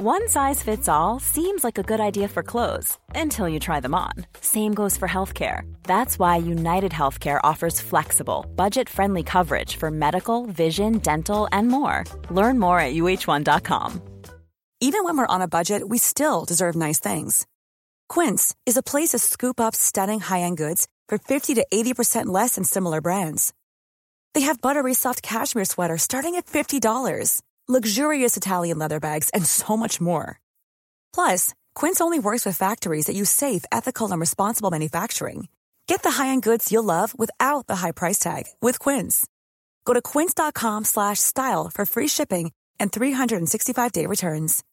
One size fits all seems like a good idea for clothes until you try them on. Same goes for healthcare. That's why United Healthcare offers flexible, budget friendly coverage for medical, vision, dental, and more. Learn more at uh1.com. Even when we're on a budget, we still deserve nice things. Quince is a place to scoop up stunning high end goods for 50 to 80% less than similar brands. They have buttery soft cashmere sweaters starting at $50 luxurious Italian leather bags, and so much more. Plus, Quince only works with factories that use safe, ethical, and responsible manufacturing. Get the high-end goods you'll love without the high price tag with Quince. Go to quince.com/style for free shipping and 365-day returns.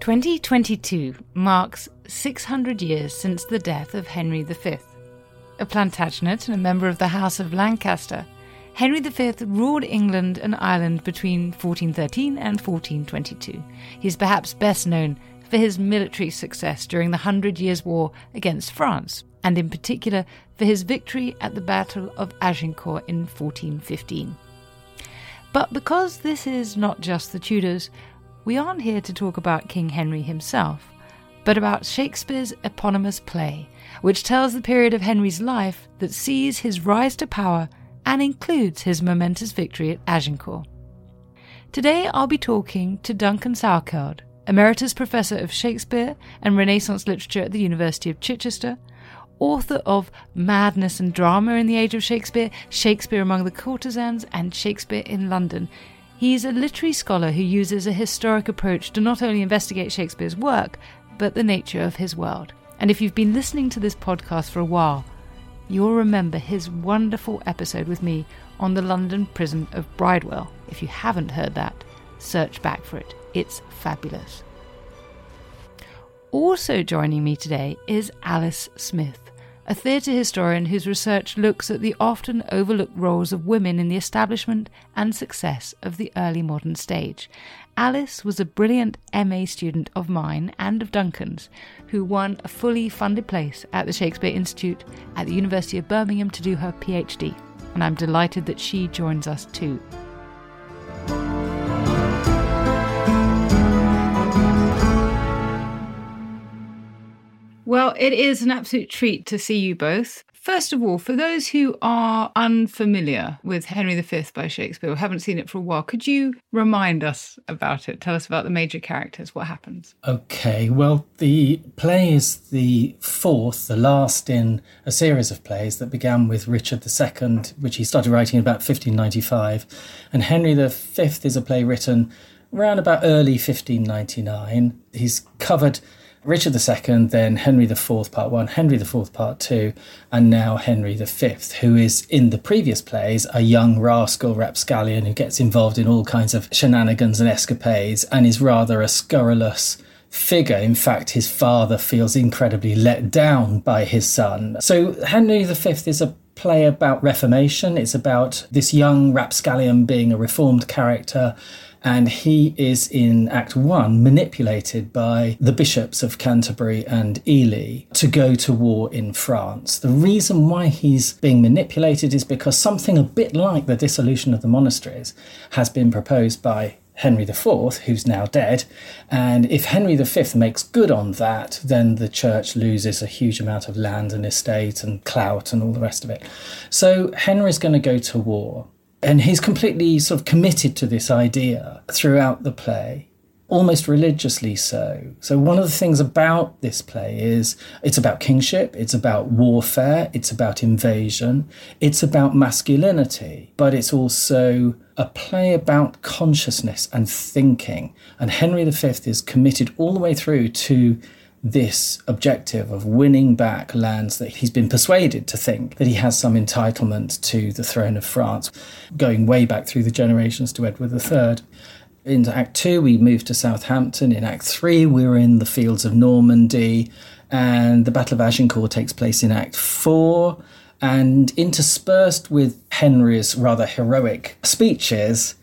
Twenty twenty-two marks six hundred years since the death of Henry V a Plantagenet and a member of the House of Lancaster, Henry V ruled England and Ireland between 1413 and 1422. He is perhaps best known for his military success during the Hundred Years' War against France, and in particular for his victory at the Battle of Agincourt in 1415. But because this is not just the Tudors, we aren't here to talk about King Henry himself but about Shakespeare's eponymous play, which tells the period of Henry's life that sees his rise to power and includes his momentous victory at Agincourt. Today I'll be talking to Duncan Salkeld, Emeritus Professor of Shakespeare and Renaissance Literature at the University of Chichester, author of Madness and Drama in the Age of Shakespeare, Shakespeare Among the Courtesans, and Shakespeare in London. He is a literary scholar who uses a historic approach to not only investigate Shakespeare's work, but the nature of his world. And if you've been listening to this podcast for a while, you'll remember his wonderful episode with me on the London prison of Bridewell. If you haven't heard that, search back for it. It's fabulous. Also joining me today is Alice Smith a theatre historian whose research looks at the often overlooked roles of women in the establishment and success of the early modern stage. Alice was a brilliant MA student of mine and of Duncan's, who won a fully funded place at the Shakespeare Institute at the University of Birmingham to do her PhD, and I'm delighted that she joins us too. Well, it is an absolute treat to see you both. First of all, for those who are unfamiliar with Henry V by Shakespeare or haven't seen it for a while, could you remind us about it? Tell us about the major characters, what happens? Okay, well, the play is the fourth, the last in a series of plays that began with Richard II, which he started writing in about 1595. And Henry V is a play written around about early 1599. He's covered Richard II, then Henry IV, part one, Henry IV, part two, and now Henry V, who is in the previous plays a young rascal rapscallion who gets involved in all kinds of shenanigans and escapades and is rather a scurrilous figure. In fact, his father feels incredibly let down by his son. So Henry V is a play about reformation. It's about this young rapscallion being a reformed character and he is in Act One manipulated by the bishops of Canterbury and Ely to go to war in France. The reason why he's being manipulated is because something a bit like the dissolution of the monasteries has been proposed by Henry IV, who's now dead. And if Henry V makes good on that, then the church loses a huge amount of land and estate and clout and all the rest of it. So Henry's going to go to war. And he's completely sort of committed to this idea throughout the play, almost religiously so. So, one of the things about this play is it's about kingship, it's about warfare, it's about invasion, it's about masculinity, but it's also a play about consciousness and thinking. And Henry V is committed all the way through to this objective of winning back lands that he's been persuaded to think that he has some entitlement to the throne of France, going way back through the generations to Edward III. In Act Two, we move to Southampton. In Act Three, we're in the fields of Normandy, and the Battle of Agincourt takes place in Act Four. And interspersed with Henry's rather heroic speeches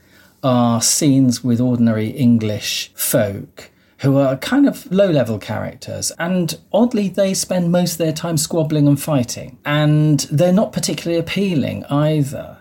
are scenes with ordinary English folk who are kind of low level characters. And oddly, they spend most of their time squabbling and fighting. And they're not particularly appealing either.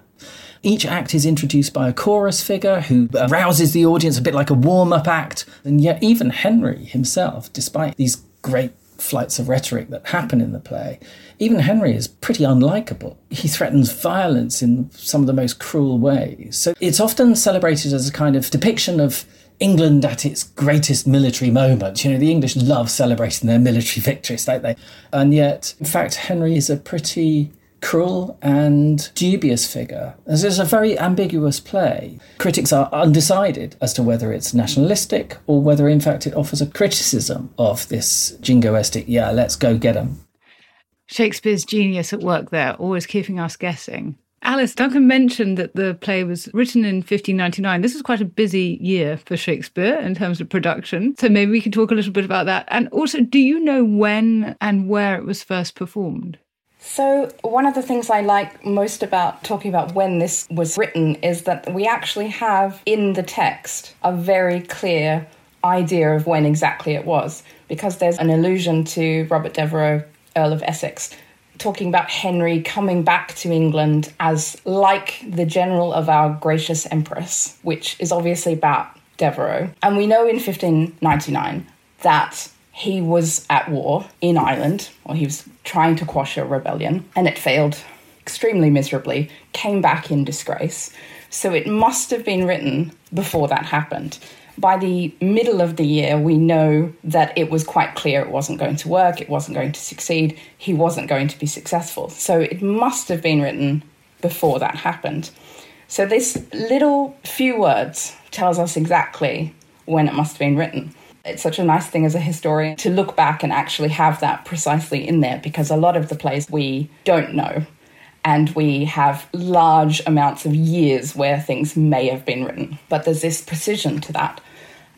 Each act is introduced by a chorus figure who arouses the audience a bit like a warm up act. And yet, even Henry himself, despite these great flights of rhetoric that happen in the play, even Henry is pretty unlikable. He threatens violence in some of the most cruel ways. So it's often celebrated as a kind of depiction of England at its greatest military moment. You know, the English love celebrating their military victories, don't they? And yet, in fact, Henry is a pretty cruel and dubious figure. This is a very ambiguous play. Critics are undecided as to whether it's nationalistic or whether, in fact, it offers a criticism of this jingoistic, yeah, let's go get 'em. Shakespeare's genius at work there, always keeping us guessing. Alice, Duncan mentioned that the play was written in 1599. This was quite a busy year for Shakespeare in terms of production. So maybe we can talk a little bit about that. And also, do you know when and where it was first performed? So, one of the things I like most about talking about when this was written is that we actually have in the text a very clear idea of when exactly it was, because there's an allusion to Robert Devereux, Earl of Essex, talking about Henry coming back to England as like the general of our gracious empress, which is obviously about Devereux. And we know in 1599 that he was at war in Ireland, or he was trying to quash a rebellion, and it failed extremely miserably, came back in disgrace. So it must have been written before that happened. By the middle of the year, we know that it was quite clear it wasn't going to work, it wasn't going to succeed, he wasn't going to be successful. So it must have been written before that happened. So this little few words tells us exactly when it must have been written. It's such a nice thing as a historian to look back and actually have that precisely in there because a lot of the plays we don't know and we have large amounts of years where things may have been written. But there's this precision to that.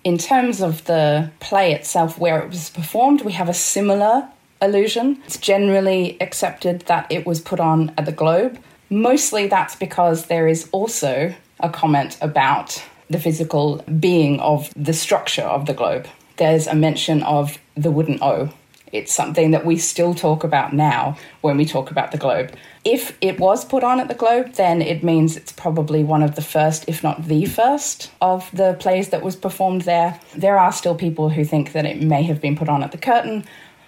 In terms of the play itself, where it was performed, we have a similar illusion. It's generally accepted that it was put on at the Globe. Mostly that's because there is also a comment about the physical being of the structure of the globe. There's a mention of the wooden O. It's something that we still talk about now when we talk about the globe. If it was put on at the Globe, then it means it's probably one of the first, if not the first, of the plays that was performed there. There are still people who think that it may have been put on at the Curtain.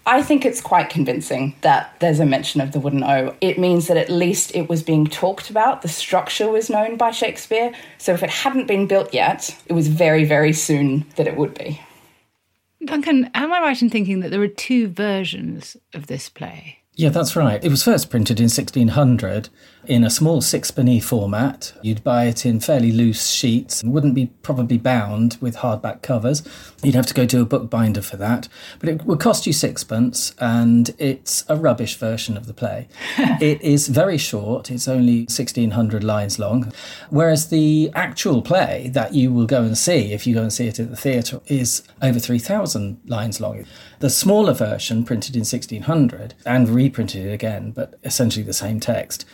I think it's quite convincing that there's a mention of the wooden O. It means that at least it was being talked about. The structure was known by Shakespeare. So if it hadn't been built yet, it was very, very soon that it would be. Duncan, am I right in thinking that there are two versions of this play? Yeah, that's right. It was first printed in 1600 in a small sixpenny format. You'd buy it in fairly loose sheets and wouldn't be probably bound with hardback covers. You'd have to go to a bookbinder for that. But it would cost you sixpence and it's a rubbish version of the play. it is very short, it's only 1600 lines long. Whereas the actual play that you will go and see if you go and see it at the theatre is over 3000 lines long. The smaller version, printed in 1600 and reprinted again, but essentially the same text,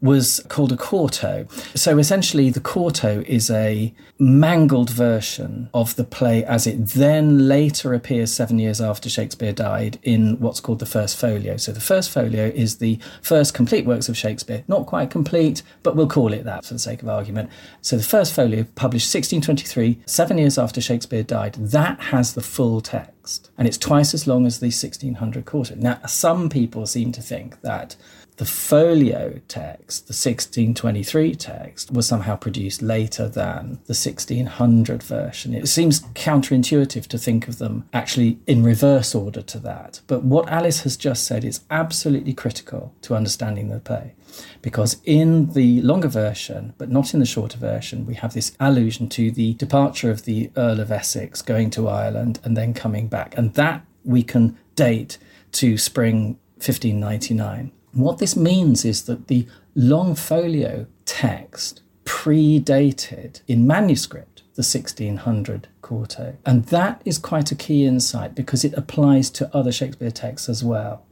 was called a quarto. So essentially, the quarto is a mangled version of the play as it then later appears seven years after Shakespeare died in what's called the First Folio. So the First Folio is the first complete works of Shakespeare, not quite complete, but we'll call it that for the sake of argument. So the First Folio, published 1623, seven years after Shakespeare died, that has the full text. And it's twice as long as the 1600 quarto. Now, some people seem to think that the folio text, the 1623 text, was somehow produced later than the 1600 version. It seems counterintuitive to think of them actually in reverse order to that. But what Alice has just said is absolutely critical to understanding the play. Because in the longer version, but not in the shorter version, we have this allusion to the departure of the Earl of Essex going to Ireland and then coming back. And that we can date to spring 1599. What this means is that the long folio text predated in manuscript the 1600 quarto. And that is quite a key insight because it applies to other Shakespeare texts as well.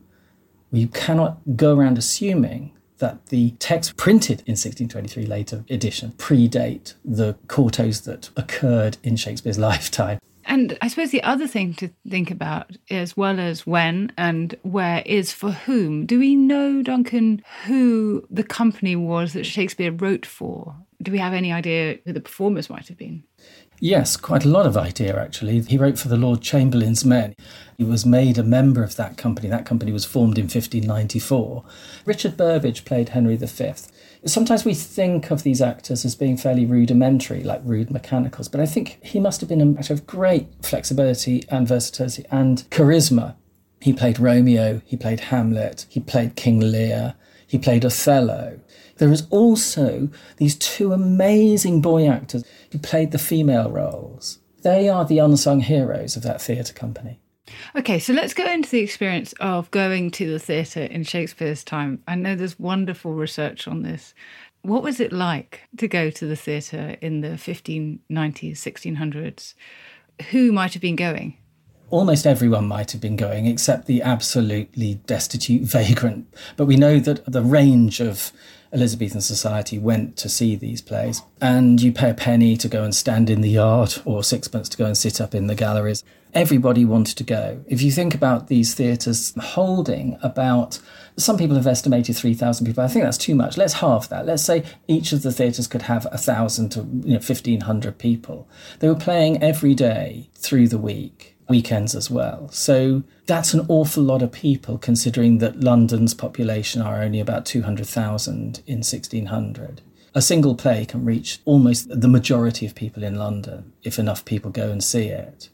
You cannot go around assuming that the text printed in 1623 later edition predate the quartos that occurred in Shakespeare's lifetime. And I suppose the other thing to think about, as well as when and where, is for whom. Do we know, Duncan, who the company was that Shakespeare wrote for? Do we have any idea who the performers might have been? Yes, quite a lot of idea actually. He wrote for the Lord Chamberlain's Men. He was made a member of that company. That company was formed in 1594. Richard Burbage played Henry V. Sometimes we think of these actors as being fairly rudimentary, like rude mechanicals, but I think he must have been a matter of great flexibility and versatility and charisma. He played Romeo, he played Hamlet, he played King Lear, he played Othello. There is also these two amazing boy actors who played the female roles. They are the unsung heroes of that theatre company. Okay, so let's go into the experience of going to the theatre in Shakespeare's time. I know there's wonderful research on this. What was it like to go to the theatre in the 1590s, 1600s? Who might have been going? Almost everyone might have been going, except the absolutely destitute vagrant. But we know that the range of Elizabethan society went to see these plays, and you pay a penny to go and stand in the yard or sixpence to go and sit up in the galleries everybody wanted to go. If you think about these theatres holding about, some people have estimated 3,000 people. I think that's too much. Let's halve that. Let's say each of the theatres could have 1,000 to you know, 1,500 people. They were playing every day through the week, weekends as well. So that's an awful lot of people considering that London's population are only about 200,000 in 1600 a single play can reach almost the majority of people in London if enough people go and see it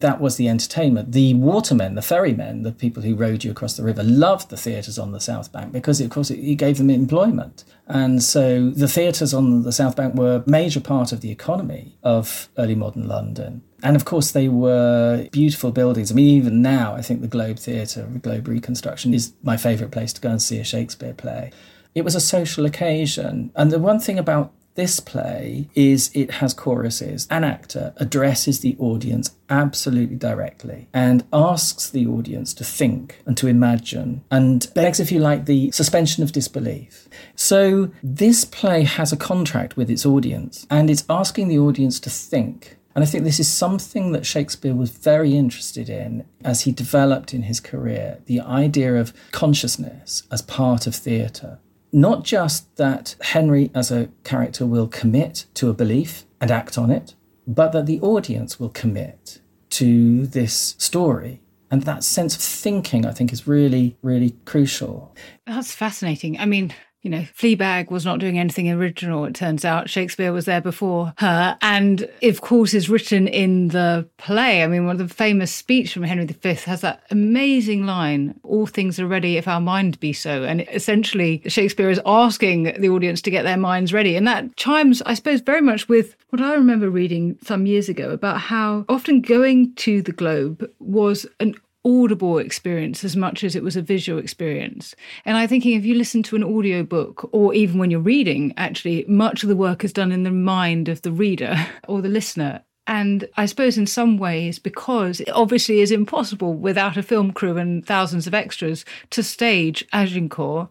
that was the entertainment. The watermen, the ferrymen, the people who rowed you across the river, loved the theatres on the South Bank because, of course, it, gave them employment. And so the theatres on the South Bank were a major part of the economy of early modern London. And of course, they were beautiful buildings. I mean, even now, I think the Globe Theatre, the Globe Reconstruction, is my favourite place to go and see a Shakespeare play. It was a social occasion. And the one thing about this play is it has choruses. An actor addresses the audience absolutely directly and asks the audience to think and to imagine and begs, if you like, the suspension of disbelief. So this play has a contract with its audience and it's asking the audience to think. And I think this is something that Shakespeare was very interested in as he developed in his career the idea of consciousness as part of theatre not just that Henry as a character will commit to a belief and act on it, but that the audience will commit to this story. And that sense of thinking, I think, is really, really crucial. That's fascinating. I mean, you know, Fleabag was not doing anything original, it turns out. Shakespeare was there before her. And of course, is written in the play. I mean, one of the famous speech from Henry V has that amazing line, all things are ready if our mind be so. And essentially, Shakespeare is asking the audience to get their minds ready. And that chimes, I suppose, very much with what I remember reading some years ago about how often going to the Globe was an audible experience as much as it was a visual experience. And I'm thinking if you listen to an audio book or even when you're reading, actually, much of the work is done in the mind of the reader or the listener. And I suppose in some ways, because it obviously is impossible without a film crew and thousands of extras to stage Agincourt,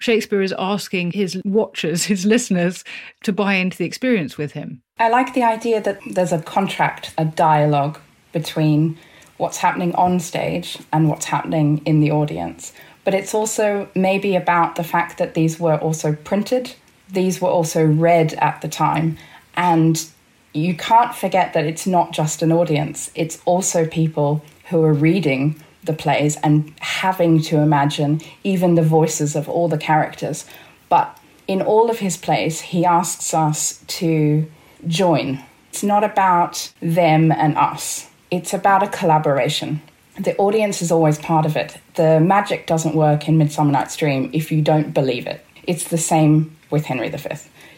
Shakespeare is asking his watchers, his listeners, to buy into the experience with him. I like the idea that there's a contract, a dialogue between what's happening on stage and what's happening in the audience. But it's also maybe about the fact that these were also printed, these were also read at the time, and you can't forget that it's not just an audience, it's also people who are reading the plays and having to imagine even the voices of all the characters. But in all of his plays, he asks us to join. It's not about them and us it's about a collaboration. The audience is always part of it. The magic doesn't work in Midsummer Night's Dream if you don't believe it. It's the same with Henry V.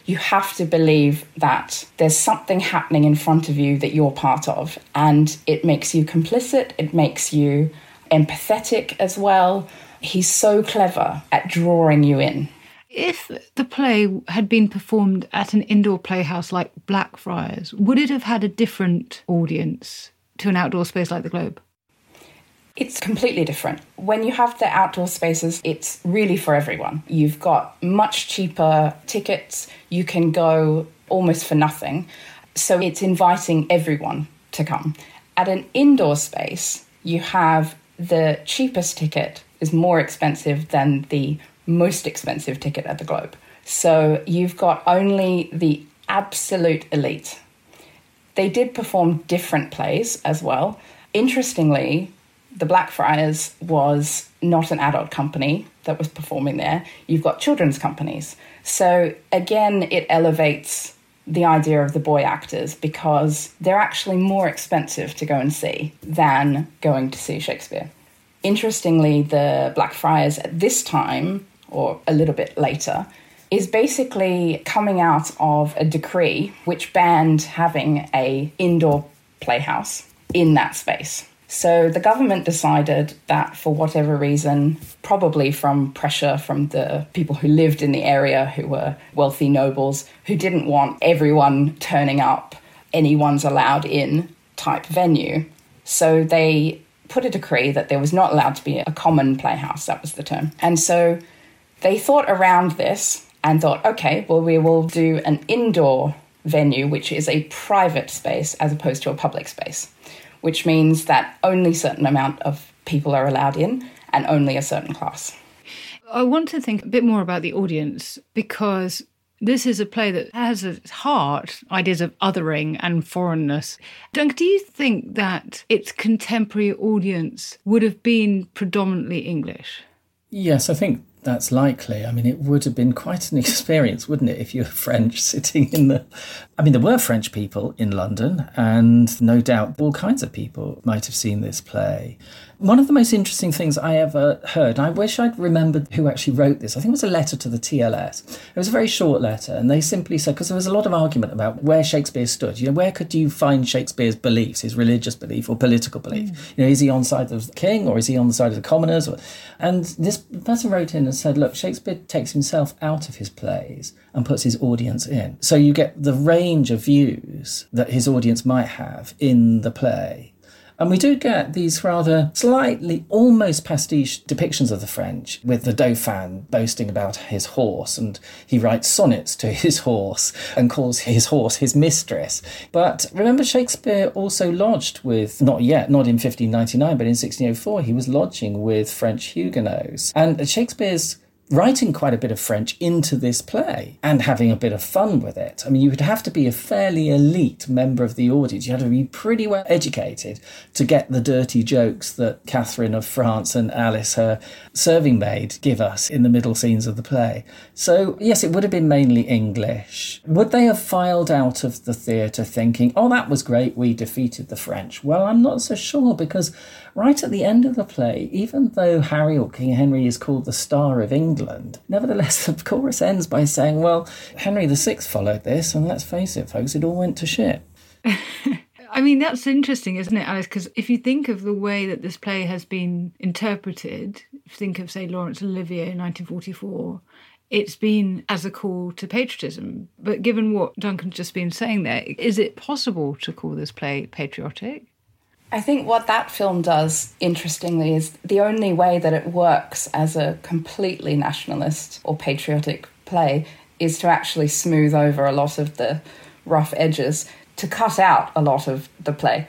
You have to believe that there's something happening in front of you that you're part of, and it makes you complicit, it makes you empathetic as well. He's so clever at drawing you in. If the play had been performed at an indoor playhouse like Blackfriars, would it have had a different audience to an outdoor space like the Globe? It's completely different. When you have the outdoor spaces, it's really for everyone. You've got much cheaper tickets, you can go almost for nothing. So it's inviting everyone to come. At an indoor space, you have the cheapest ticket is more expensive than the most expensive ticket at the Globe. So you've got only the absolute elite. They did perform different plays as well. Interestingly, the Blackfriars was not an adult company that was performing there. You've got children's companies. So again, it elevates the idea of the boy actors because they're actually more expensive to go and see than going to see Shakespeare. Interestingly, the Blackfriars at this time, or a little bit later, is basically coming out of a decree which banned having a indoor playhouse in that space. So the government decided that for whatever reason, probably from pressure from the people who lived in the area who were wealthy nobles who didn't want everyone turning up, anyone's allowed in type venue. So they put a decree that there was not allowed to be a common playhouse, that was the term. And so they thought around this and thought, okay, well, we will do an indoor venue, which is a private space as opposed to a public space which means that only certain amount of people are allowed in and only a certain class. I want to think a bit more about the audience because this is a play that has at its heart ideas of othering and foreignness. Dunk, do you think that its contemporary audience would have been predominantly English? Yes, I think that's likely. I mean, it would have been quite an experience, wouldn't it, if you were French sitting in the. I mean, there were French people in London, and no doubt all kinds of people might have seen this play. One of the most interesting things I ever heard, I wish I'd remembered who actually wrote this. I think it was a letter to the TLS. It was a very short letter, and they simply said, because there was a lot of argument about where Shakespeare stood. You know, where could you find Shakespeare's beliefs, his religious belief or political belief? Mm. You know, is he on the side of the king or is he on the side of the commoners? And this person wrote in and said, look, Shakespeare takes himself out of his plays and puts his audience in. So you get the range of views that his audience might have in the play and we do get these rather slightly almost pastiche depictions of the French, with the Dauphin boasting about his horse, and he writes sonnets to his horse and calls his horse his mistress. But remember, Shakespeare also lodged with, not yet, not in 1599, but in 1604, he was lodging with French Huguenots. And Shakespeare's writing quite a bit of French into this play and having a bit of fun with it. I mean, you would have to be a fairly elite member of the audience. You had to be pretty well educated to get the dirty jokes that Catherine of France and Alice, her serving maid, give us in the middle scenes of the play. So, yes, it would have been mainly English. Would they have filed out of the theatre thinking, oh, that was great, we defeated the French? Well, I'm not so sure because right at the end of the play, even though Harry or King Henry is called the Star of England, nevertheless, the chorus ends by saying, well, Henry VI followed this, and let's face it, folks, it all went to shit. I mean, that's interesting, isn't it, Alice? Because if you think of the way that this play has been interpreted, think of, say, Laurence Olivier in 1944, it's been as a call to patriotism. But given what Duncan's just been saying there, is it possible to call this play patriotic? I think what that film does, interestingly, is the only way that it works as a completely nationalist or patriotic play is to actually smooth over a lot of the rough edges, to cut out a lot of the play.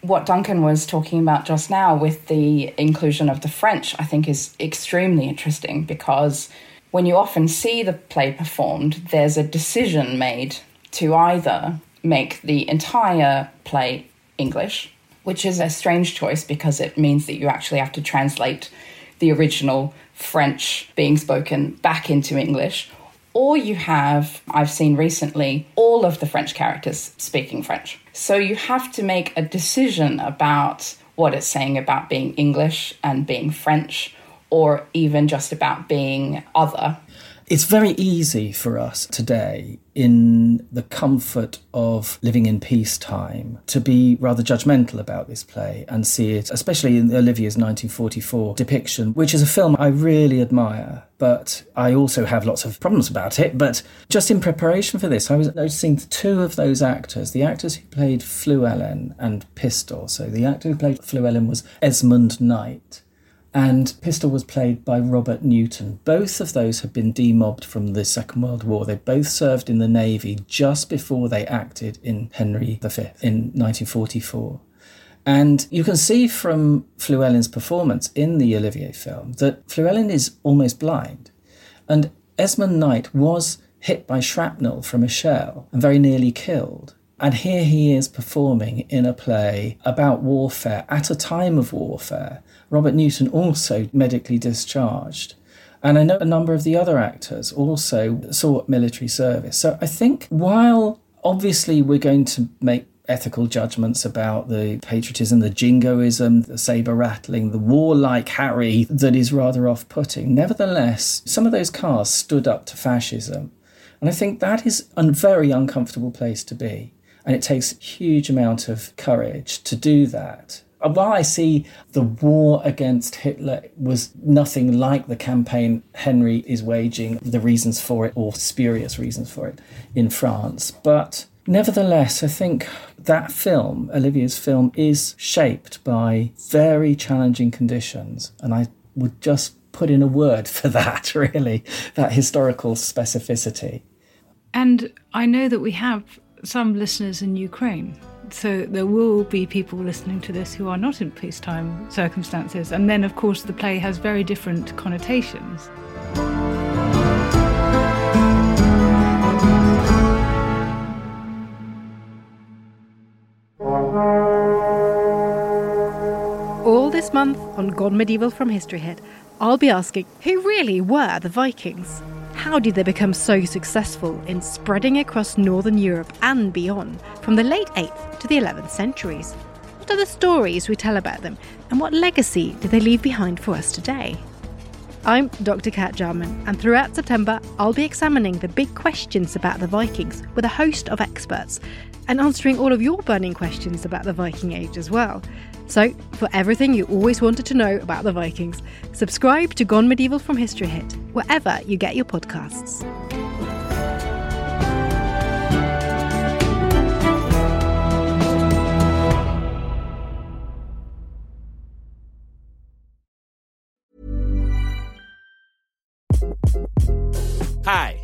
What Duncan was talking about just now with the inclusion of the French, I think, is extremely interesting because when you often see the play performed, there's a decision made to either make the entire play English which is a strange choice because it means that you actually have to translate the original French being spoken back into English. Or you have, I've seen recently, all of the French characters speaking French. So you have to make a decision about what it's saying about being English and being French, or even just about being other. It's very easy for us today, in the comfort of living in peacetime, to be rather judgmental about this play and see it, especially in Olivier's 1944 depiction, which is a film I really admire. But I also have lots of problems about it. But just in preparation for this, I was noticing two of those actors, the actors who played Fluellen and Pistol. So the actor who played Fluellen was Esmond Knight and Pistol was played by Robert Newton. Both of those had been demobbed from the Second World War. They both served in the Navy just before they acted in Henry V in 1944. And you can see from Fluellen's performance in the Olivier film that Fluellen is almost blind. And Esmond Knight was hit by shrapnel from a shell and very nearly killed. And here he is performing in a play about warfare at a time of warfare. Robert Newton also medically discharged. And I know a number of the other actors also sought military service. So I think while obviously we're going to make ethical judgments about the patriotism, the jingoism, the saber rattling, the warlike Harry that is rather off putting. Nevertheless, some of those cars stood up to fascism. And I think that is a very uncomfortable place to be. And it takes a huge amount of courage to do that. Uh, while I see the war against Hitler was nothing like the campaign Henry is waging, the reasons for it, or spurious reasons for it, in France, but Nevertheless, I think that film, Olivier's film, is shaped by very challenging conditions. And I would just put in a word for that, really, that historical specificity. And I know that we have some listeners in Ukraine. So there will be people listening to this who are not in peacetime circumstances. And then, of course, the play has very different connotations. All this month on Gone Medieval from History Hit, I'll be asking who really were the Vikings? How did they become so successful in spreading across Northern Europe and beyond from the late 8th to the 11th centuries? What are the stories we tell about them, and what legacy do they leave behind for us today? I'm Dr. Cat Jarman, and throughout September, I'll be examining the big questions about the Vikings with a host of experts and answering all of your burning questions about the Viking Age as well. So, for everything you always wanted to know about the Vikings, subscribe to Gone Medieval from History Hit, wherever you get your podcasts. Hi,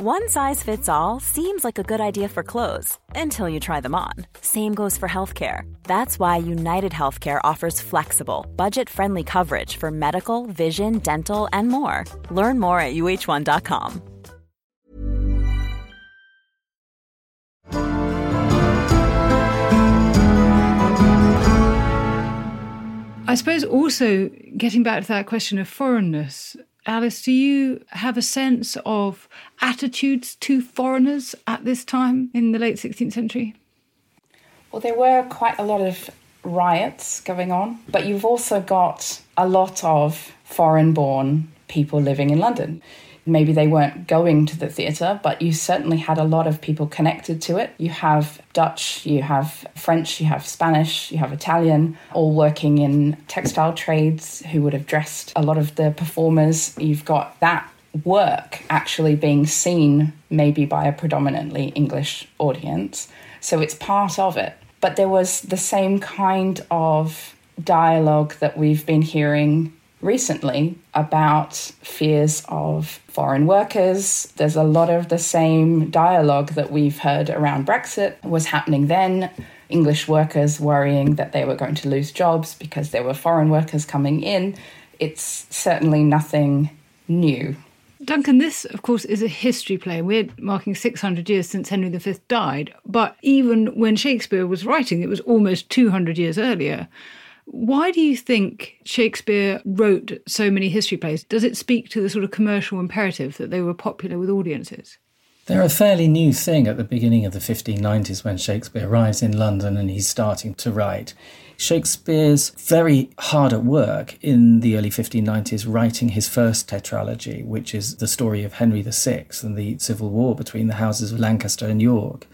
One size fits all seems like a good idea for clothes until you try them on. Same goes for healthcare. That's why United Healthcare offers flexible, budget friendly coverage for medical, vision, dental, and more. Learn more at uh1.com. I suppose also getting back to that question of foreignness, Alice, do you have a sense of attitudes to foreigners at this time in the late 16th century? Well, there were quite a lot of riots going on, but you've also got a lot of foreign born people living in London. Maybe they weren't going to the theatre, but you certainly had a lot of people connected to it. You have Dutch, you have French, you have Spanish, you have Italian, all working in textile trades who would have dressed a lot of the performers. You've got that work actually being seen maybe by a predominantly English audience. So it's part of it. But there was the same kind of dialogue that we've been hearing recently about fears of foreign workers. There's a lot of the same dialogue that we've heard around Brexit was happening then. English workers worrying that they were going to lose jobs because there were foreign workers coming in. It's certainly nothing new. Duncan, this, of course, is a history play. We're marking 600 years since Henry V died. But even when Shakespeare was writing, it was almost 200 years earlier. Why do you think Shakespeare wrote so many history plays? Does it speak to the sort of commercial imperative that they were popular with audiences? They're a fairly new thing at the beginning of the 1590s when Shakespeare arrives in London and he's starting to write. Shakespeare's very hard at work in the early 1590s writing his first tetralogy, which is the story of Henry VI and the civil war between the houses of Lancaster and York.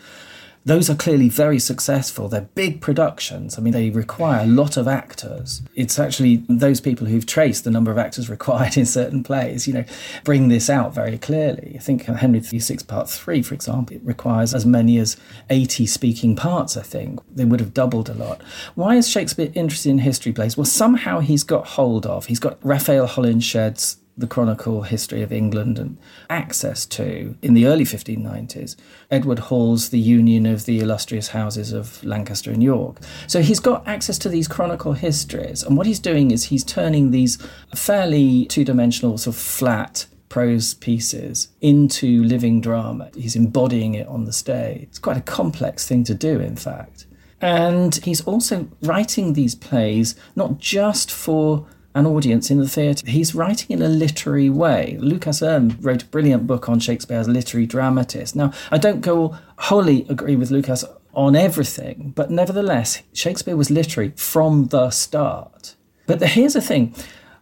Those are clearly very successful. They're big productions. I mean, they require a lot of actors. It's actually those people who've traced the number of actors required in certain plays, you know, bring this out very clearly. I think Henry VI Part 3, for example, it requires as many as 80 speaking parts, I think. They would have doubled a lot. Why is Shakespeare interested in history plays? Well, somehow he's got hold of, he's got Raphael Holinshed's the chronicle history of England and access to, in the early 1590s, Edward Hall's The Union of the Illustrious Houses of Lancaster and York. So he's got access to these chronicle histories, and what he's doing is he's turning these fairly two dimensional, sort of flat prose pieces into living drama. He's embodying it on the stage. It's quite a complex thing to do, in fact. And he's also writing these plays not just for an audience in the theatre. He's writing in a literary way. Lucas Erm wrote a brilliant book on Shakespeare as literary dramatist. Now, I don't go wholly agree with Lukas on everything, but nevertheless, Shakespeare was literary from the start. But here's the thing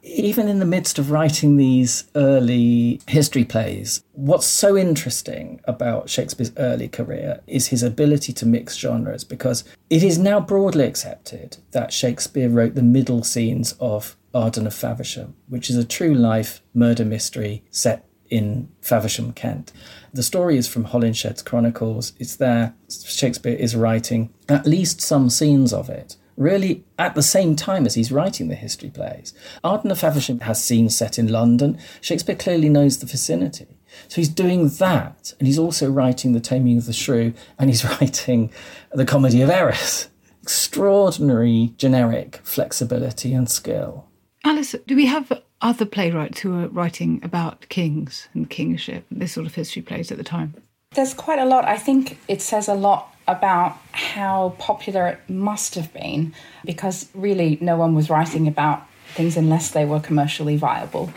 even in the midst of writing these early history plays, what's so interesting about Shakespeare's early career is his ability to mix genres because it is now broadly accepted that Shakespeare wrote the middle scenes of Arden of Faversham, which is a true life murder mystery set in Faversham, Kent. The story is from Holinshed's Chronicles. It's there. Shakespeare is writing at least some scenes of it, really at the same time as he's writing the history plays. Arden of Faversham has scenes set in London. Shakespeare clearly knows the vicinity. So he's doing that, and he's also writing The Taming of the Shrew, and he's writing The Comedy of Errors. Extraordinary generic flexibility and skill. Alice, do we have other playwrights who are writing about kings and kingship, this sort of history plays at the time? There's quite a lot. I think it says a lot about how popular it must have been because really no one was writing about things unless they were commercially viable.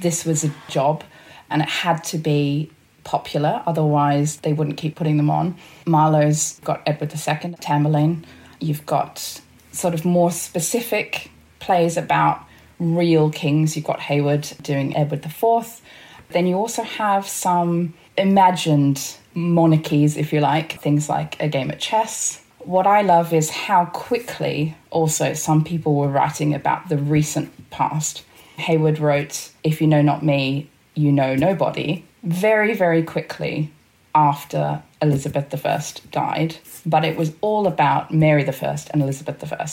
This was a job and it had to be popular, otherwise, they wouldn't keep putting them on. Marlowe's got Edward II, Tamburlaine. You've got sort of more specific plays about real kings. You've got Heywood doing Edward IV. Then you also have some imagined monarchies, if you like, things like a game of chess. What I love is how quickly also some people were writing about the recent past. Heywood wrote, If you know not me, you know nobody, very, very quickly after Elizabeth I died. But it was all about Mary I and Elizabeth I.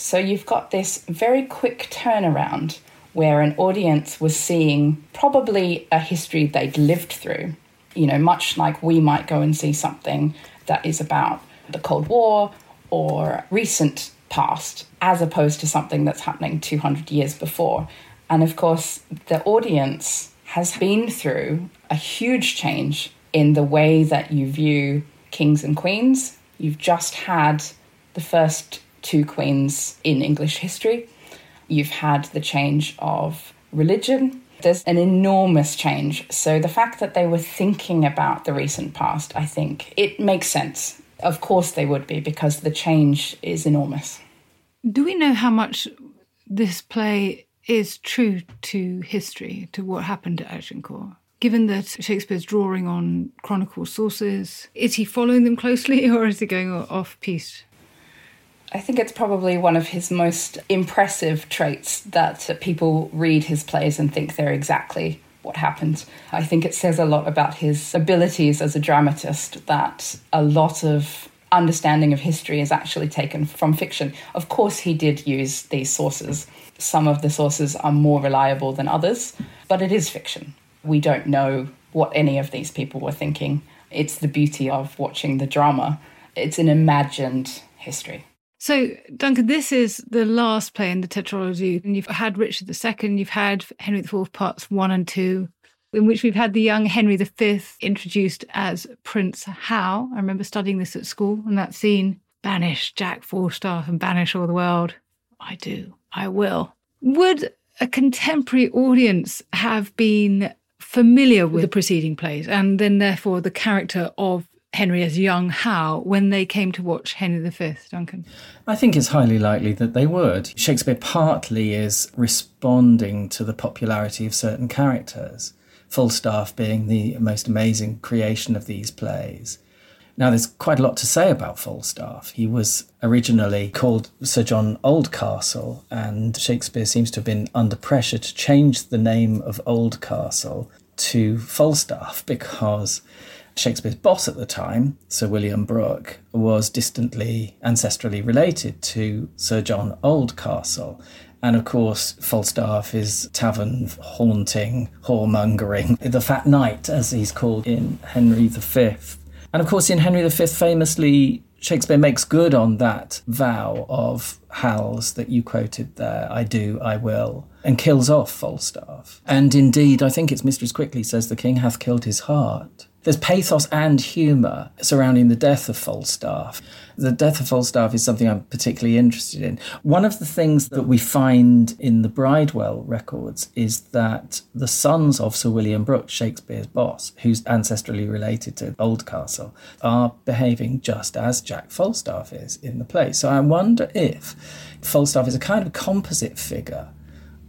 So you've got this very quick turnaround where an audience was seeing probably a history they'd lived through. You know, much like we might go and see something that is about the Cold War or recent past, as opposed to something that's happening 200 years before. And of course, the audience has been through a huge change in the way that you view kings and queens. You've just had the first two queens in English history. You've had the change of religion. There's an enormous change. So the fact that they were thinking about the recent past, I think it makes sense. Of course they would be because the change is enormous. Do we know how much this play is true to history, to what happened at Agincourt? Given that Shakespeare's drawing on chronicle sources, is he following them closely or is he going off piece? I think it's probably one of his most impressive traits that people read his plays and think they're exactly what happened. I think it says a lot about his abilities as a dramatist that a lot of understanding of history is actually taken from fiction. Of course, he did use these sources. Some of the sources are more reliable than others, but it is fiction. We don't know what any of these people were thinking. It's the beauty of watching the drama. It's an imagined history. So, Duncan, this is the last play in the tetralogy. And you've had Richard II, you've had Henry IV parts one and two, in which we've had the young Henry V introduced as Prince Hal. I remember studying this at school and that scene banish Jack Falstaff and banish all the world. I do, I will. Would a contemporary audience have been familiar with the preceding plays and then therefore the character of Henry as young Hal when they came to watch Henry V, Duncan? I think it's highly likely that they would. Shakespeare partly is responding to the popularity of certain characters, Falstaff being the most amazing creation of these plays. Now, there's quite a lot to say about Falstaff. He was originally called Sir John Oldcastle, and Shakespeare seems to have been under pressure to change the name of Oldcastle to Falstaff because Shakespeare's boss at the time, Sir William Brooke, was distantly ancestrally related to Sir John Oldcastle. And of course, Falstaff is tavern haunting, whoremongering, the fat knight, as he's called in Henry V. And of course, in Henry V, famously, Shakespeare makes good on that vow of Hal's that you quoted there I do, I will, and kills off Falstaff. And indeed, I think it's Mistress Quickly says the king hath killed his heart. There's pathos and humour surrounding the death of Falstaff. The death of Falstaff is something I'm particularly interested in. One of the things that we find in the Bridewell records is that the sons of Sir William Brooke, Shakespeare's boss, who's ancestrally related to Oldcastle, are behaving just as Jack Falstaff is in the play. So I wonder if Falstaff is a kind of composite figure.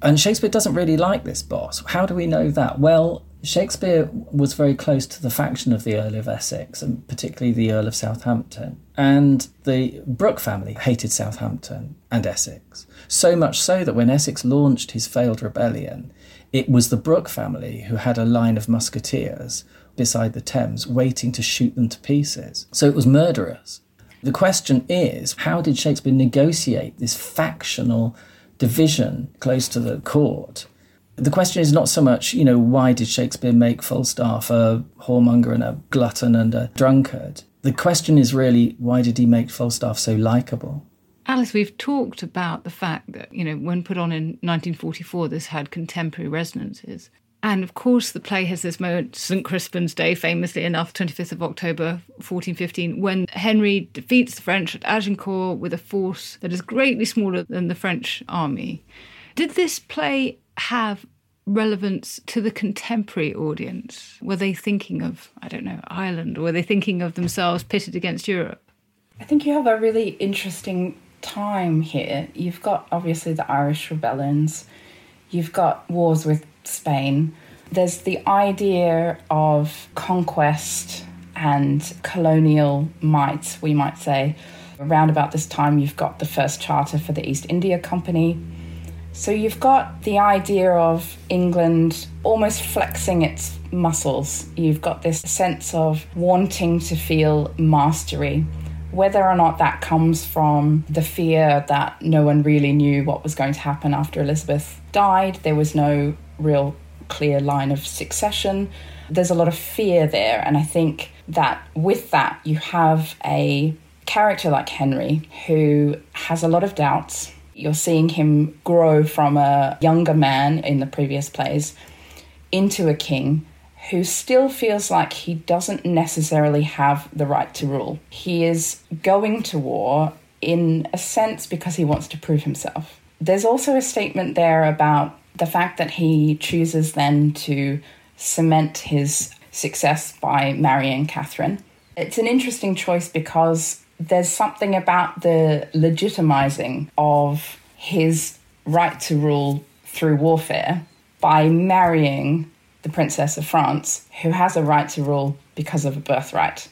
And Shakespeare doesn't really like this boss. How do we know that? Well, Shakespeare was very close to the faction of the Earl of Essex, and particularly the Earl of Southampton. And the Brooke family hated Southampton and Essex. So much so that when Essex launched his failed rebellion, it was the Brooke family who had a line of musketeers beside the Thames waiting to shoot them to pieces. So it was murderous. The question is how did Shakespeare negotiate this factional division close to the court? The question is not so much, you know, why did Shakespeare make Falstaff a whoremonger and a glutton and a drunkard? The question is really, why did he make Falstaff so likable? Alice, we've talked about the fact that, you know, when put on in 1944, this had contemporary resonances. And of course, the play has this moment, St. Crispin's Day, famously enough, 25th of October 1415, when Henry defeats the French at Agincourt with a force that is greatly smaller than the French army. Did this play have relevance to the contemporary audience? Were they thinking of, I don't know, Ireland? Or were they thinking of themselves pitted against Europe? I think you have a really interesting time here. You've got obviously the Irish rebellions, you've got wars with Spain. There's the idea of conquest and colonial might, we might say. Around about this time, you've got the first charter for the East India Company so you've got the idea of England almost flexing its muscles. You've got this sense of wanting to feel mastery. Whether or not that comes from the fear that no one really knew what was going to happen after Elizabeth died, there was no real clear line of succession. There's a lot of fear there, and I think that with that, you have a character like Henry who has a lot of doubts you're seeing him grow from a younger man in the previous plays into a king who still feels like he doesn't necessarily have the right to rule. He is going to war in a sense because he wants to prove himself. There's also a statement there about the fact that he chooses then to cement his success by marrying Catherine. It's an interesting choice because there's something about the legitimizing of his right to rule through warfare by marrying the Princess of France, who has a right to rule because of a birthright.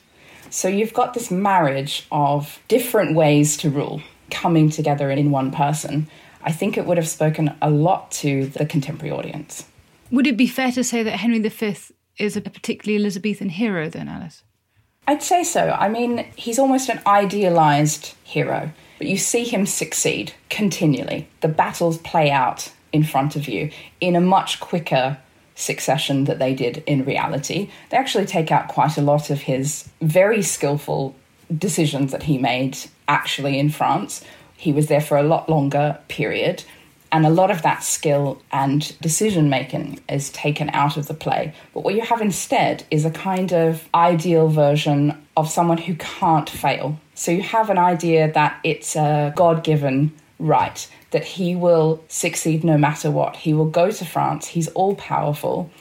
So you've got this marriage of different ways to rule coming together in one person. I think it would have spoken a lot to the contemporary audience. Would it be fair to say that Henry V is a particularly Elizabethan hero, then, Alice? I'd say so. I mean, he's almost an idealized hero, but you see him succeed continually. The battles play out in front of you in a much quicker succession that they did in reality. They actually take out quite a lot of his very skillful decisions that he made actually in France. He was there for a lot longer period. And a lot of that skill and decision making is taken out of the play. But what you have instead is a kind of ideal version of someone who can't fail. So you have an idea that it's a God given right, that he will succeed no matter what. He will go to France, he's all powerful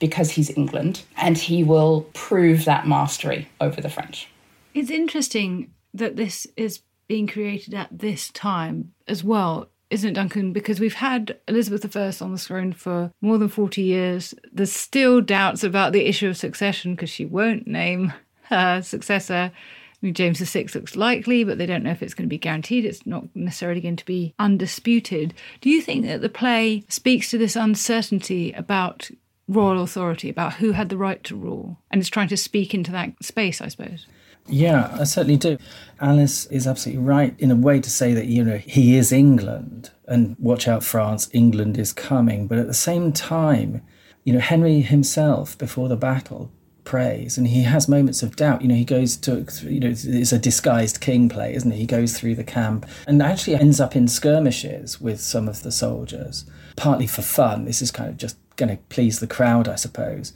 because he's England, and he will prove that mastery over the French. It's interesting that this is being created at this time as well, isn't it, Duncan? Because we've had Elizabeth I on the throne for more than 40 years. There's still doubts about the issue of succession because she won't name her successor. I mean, James VI looks likely, but they don't know if it's going to be guaranteed. It's not necessarily going to be undisputed. Do you think that the play speaks to this uncertainty about royal authority, about who had the right to rule, and is trying to speak into that space, I suppose? Yeah, I certainly do. Alice is absolutely right in a way to say that, you know, he is England and watch out, France, England is coming. But at the same time, you know, Henry himself, before the battle, prays and he has moments of doubt you know he goes to you know it's a disguised king play isn't it he goes through the camp and actually ends up in skirmishes with some of the soldiers partly for fun this is kind of just going to please the crowd i suppose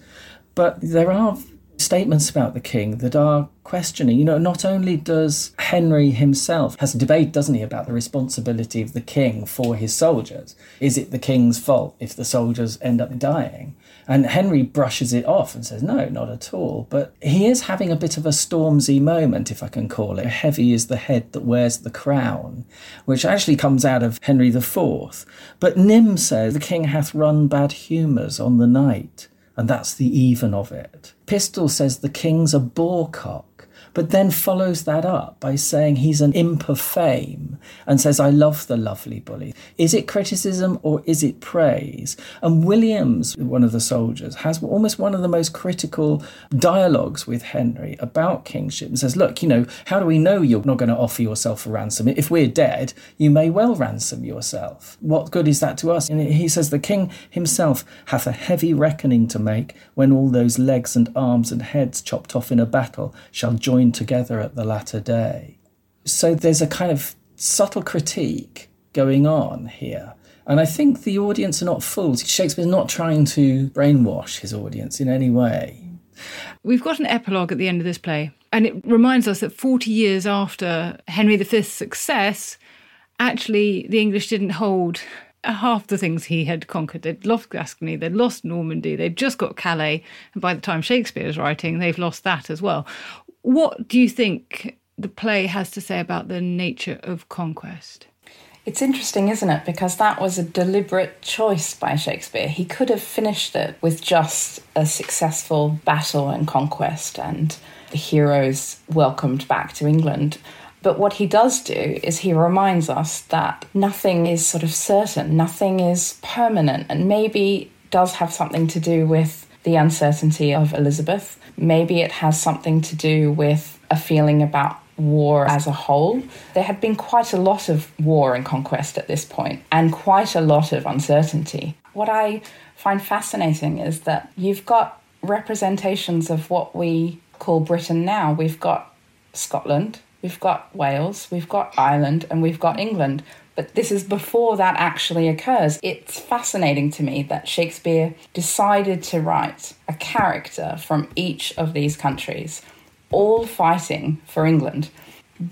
but there are statements about the king that are questioning. You know, not only does Henry himself has a debate, doesn't he, about the responsibility of the king for his soldiers. Is it the king's fault if the soldiers end up dying? And Henry brushes it off and says, no, not at all. But he is having a bit of a Stormzy moment, if I can call it. Heavy is the head that wears the crown, which actually comes out of Henry IV. But Nym says, the king hath run bad humours on the knight and that's the even of it. Pistol says the king's a bawcock but then follows that up by saying he's an imp of fame and says, I love the lovely bully. Is it criticism or is it praise? And Williams, one of the soldiers, has almost one of the most critical dialogues with Henry about kingship and says, Look, you know, how do we know you're not going to offer yourself a ransom? If we're dead, you may well ransom yourself. What good is that to us? And he says, The king himself hath a heavy reckoning to make when all those legs and arms and heads chopped off in a battle shall join together at the latter day. So there's a kind of subtle critique going on here. And I think the audience are not fools. Shakespeare's not trying to brainwash his audience in any way. We've got an epilogue at the end of this play, and it reminds us that 40 years after Henry V's success, actually the English didn't hold half the things he had conquered. They'd lost Gascony, they'd lost Normandy, they'd just got Calais, and by the time Shakespeare is writing, they've lost that as well. What do you think the play has to say about the nature of conquest? It's interesting, isn't it? Because that was a deliberate choice by Shakespeare. He could have finished it with just a successful battle and conquest and the heroes welcomed back to England. But what he does do is he reminds us that nothing is sort of certain, nothing is permanent, and maybe does have something to do with the uncertainty of Elizabeth Maybe it has something to do with a feeling about war as a whole. There had been quite a lot of war and conquest at this point, and quite a lot of uncertainty. What I find fascinating is that you've got representations of what we call Britain now. We've got Scotland, we've got Wales, we've got Ireland, and we've got England. But this is before that actually occurs. It's fascinating to me that Shakespeare decided to write a character from each of these countries, all fighting for England,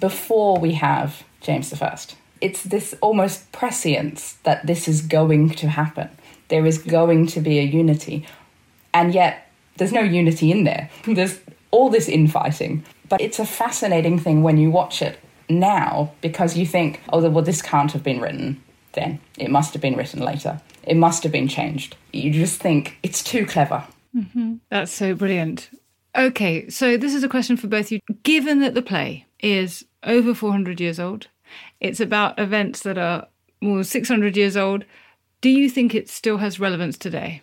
before we have James I. It's this almost prescience that this is going to happen. There is going to be a unity. And yet, there's no unity in there. There's all this infighting. But it's a fascinating thing when you watch it now because you think, oh, well, this can't have been written then. It must have been written later. It must have been changed. You just think it's too clever. Mm-hmm. That's so brilliant. Okay, so this is a question for both you. Given that the play is over 400 years old, it's about events that are more than 600 years old, do you think it still has relevance today?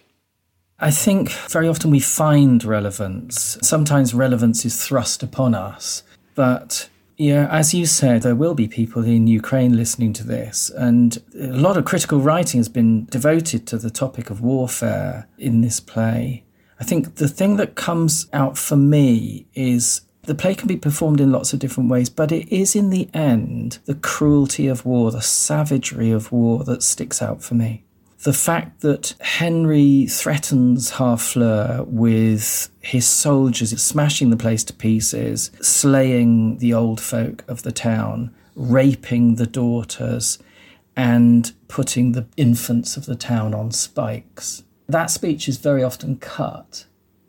I think very often we find relevance. Sometimes relevance is thrust upon us, but yeah, as you said, there will be people in Ukraine listening to this, and a lot of critical writing has been devoted to the topic of warfare in this play. I think the thing that comes out for me is the play can be performed in lots of different ways, but it is in the end the cruelty of war, the savagery of war that sticks out for me the fact that Henry threatens Harfleur with his soldiers smashing the place to pieces, slaying the old folk of the town, raping the daughters, and putting the infants of the town on spikes. That speech is very often cut,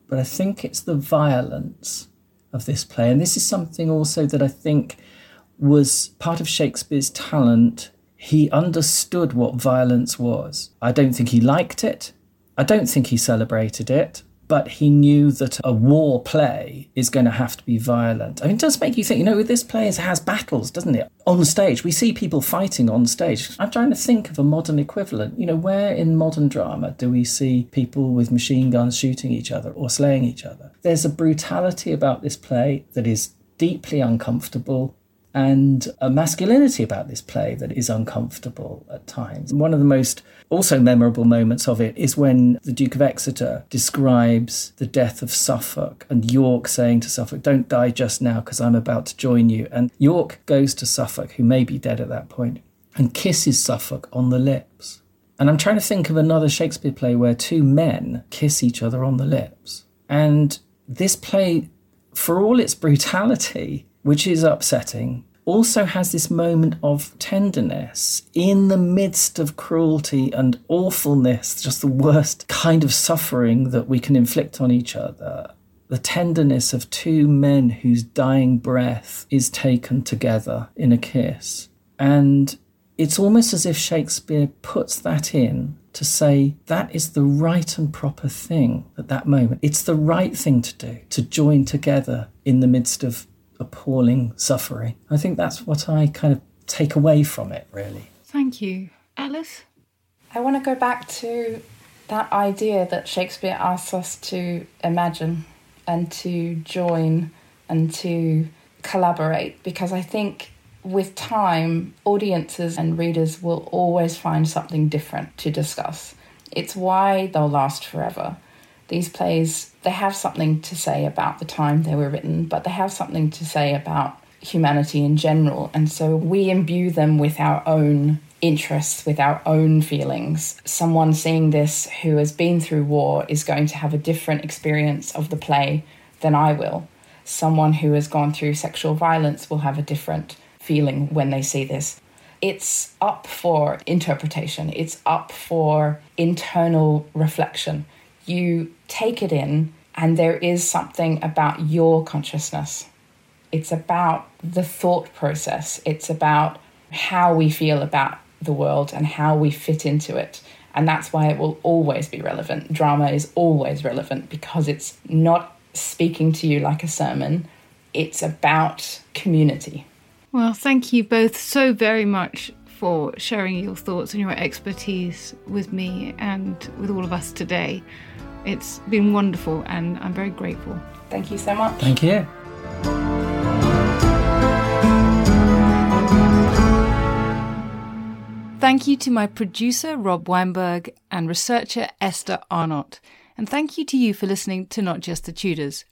but I think it's the violence of this play. And this is something also that I think was part of Shakespeare's talent. He understood what violence was. I don't think he liked it. I don't think he celebrated it but he knew that a war play is going to have to be violent. I mean, it does make you think, you know, this play has battles, doesn't it? On stage, we see people fighting on stage. I'm trying to think of a modern equivalent. You know, where in modern drama do we see people with machine guns shooting each other or slaying each other? There's a brutality about this play that is deeply uncomfortable and a masculinity about this play that is uncomfortable at times. One of the most also memorable moments of it is when the Duke of Exeter describes the death of Suffolk and York saying to Suffolk, Don't die just now because I'm about to join you. And York goes to Suffolk, who may be dead at that point, and kisses Suffolk on the lips. And I'm trying to think of another Shakespeare play where two men kiss each other on the lips. And this play, for all its brutality, which is upsetting, also has this moment of tenderness in the midst of cruelty and awfulness, just the worst kind of suffering that we can inflict on each other. The tenderness of two men whose dying breath is taken together in a kiss. And it's almost as if Shakespeare puts that in to say that is the right and proper thing at that moment. It's the right thing to do, to join together in the midst of appalling suffering. I think that's what I kind of take away from it, really. Thank you. Alice? I want to go back to that idea that Shakespeare asks us to imagine and to join and to collaborate because I think with time, audiences and readers will always find something different to discuss. It's why they'll last forever these plays they have something to say about the time they were written, but they have something to say about humanity in general. And so we imbue them with our own interests, with our own feelings. Someone seeing this who has been through war is going to have a different experience of the play than I will. Someone who has gone through sexual violence will have a different feeling when they see this. It's up for interpretation, it's up for internal reflection you take it in, and there is something about your consciousness. It's about the thought process, it's about how we feel about the world and how we fit into it. And that's why it will always be relevant. Drama is always relevant because it's not speaking to you like a sermon, it's about community. Well, thank you both so very much for sharing your thoughts and your expertise with me and with all of us today. It's been wonderful and I'm very grateful. Thank you so much. Thank you. Thank you to my producer, Rob Weinberg, and researcher, Esther Arnott. And thank you to you for listening to Not Just the Tudors.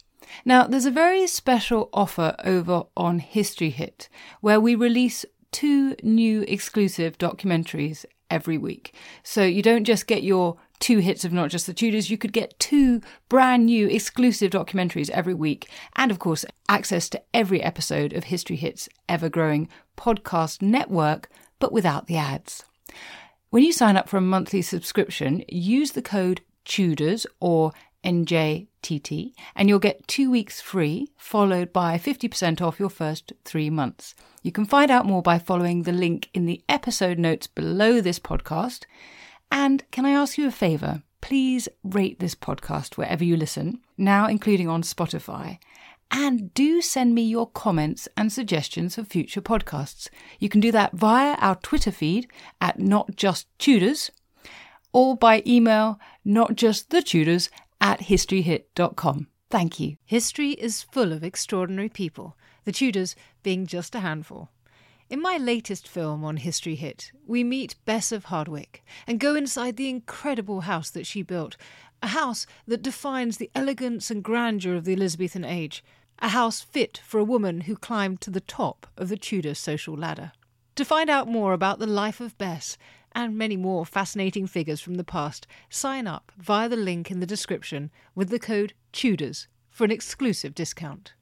Now, there's a very special offer over on History Hit, where we release two new exclusive documentaries every week. So you don't just get your two hits of Not Just the Tudors, you could get two brand new exclusive documentaries every week. And of course, access to every episode of History Hits ever growing podcast network, but without the ads. When you sign up for a monthly subscription, use the code TUDORS or NJTT, and you'll get two weeks free, followed by 50% off your first three months. You can find out more by following the link in the episode notes below this podcast. And can I ask you a favour? Please rate this podcast wherever you listen, now including on Spotify. And do send me your comments and suggestions for future podcasts. You can do that via our Twitter feed at Not Just Tudors or by email not just the notjustthetudors at historyhit.com. Thank you. History is full of extraordinary people, the Tudors being just a handful. In my latest film on History Hit, we meet Bess of Hardwick and go inside the incredible house that she built, a house that defines the elegance and grandeur of the Elizabethan age, a house fit for a woman who climbed to the top of the Tudor social ladder. To find out more about the life of Bess and many more fascinating figures from the past, sign up via the link in the description with the code TUDORS for an exclusive discount.